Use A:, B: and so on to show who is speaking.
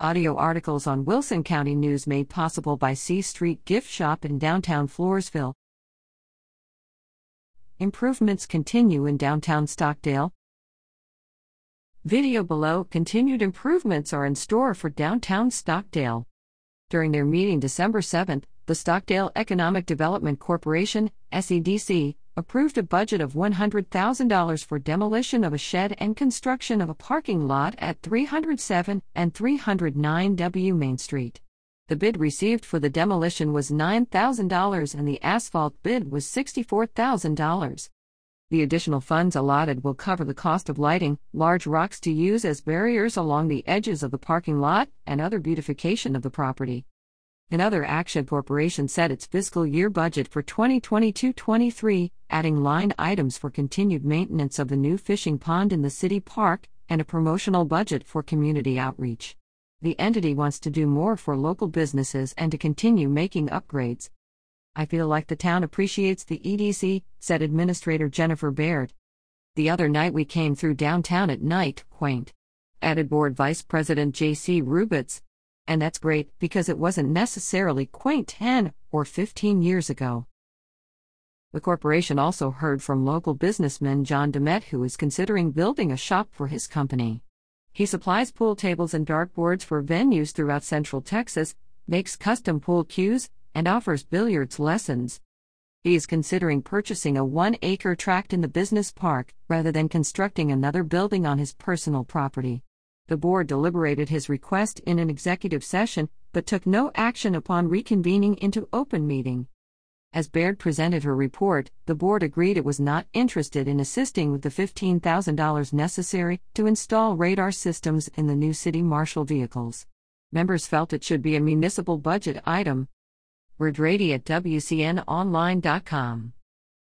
A: Audio articles on Wilson County News made possible by C Street Gift Shop in downtown Floresville. Improvements continue in downtown Stockdale. Video below continued improvements are in store for downtown Stockdale. During their meeting December 7th, the Stockdale Economic Development Corporation, SEDC, approved a budget of $100,000 for demolition of a shed and construction of a parking lot at 307 and 309 W Main Street. The bid received for the demolition was $9,000 and the asphalt bid was $64,000. The additional funds allotted will cover the cost of lighting, large rocks to use as barriers along the edges of the parking lot, and other beautification of the property. Another Action Corporation set its fiscal year budget for 2022 23, adding line items for continued maintenance of the new fishing pond in the city park and a promotional budget for community outreach. The entity wants to do more for local businesses and to continue making upgrades. I feel like the town appreciates the EDC, said Administrator Jennifer Baird. The other night we came through downtown at night, quaint. Added Board Vice President J.C. Rubitz. And that's great because it wasn't necessarily quaint 10 or 15 years ago. The corporation also heard from local businessman John Demet, who is considering building a shop for his company. He supplies pool tables and dartboards for venues throughout Central Texas, makes custom pool cues, and offers billiards lessons. He is considering purchasing a one acre tract in the business park rather than constructing another building on his personal property. The board deliberated his request in an executive session, but took no action upon reconvening into open meeting. As Baird presented her report, the board agreed it was not interested in assisting with the $15,000 necessary to install radar systems in the new city marshal vehicles. Members felt it should be a municipal budget item. Word at WCNOnline.com.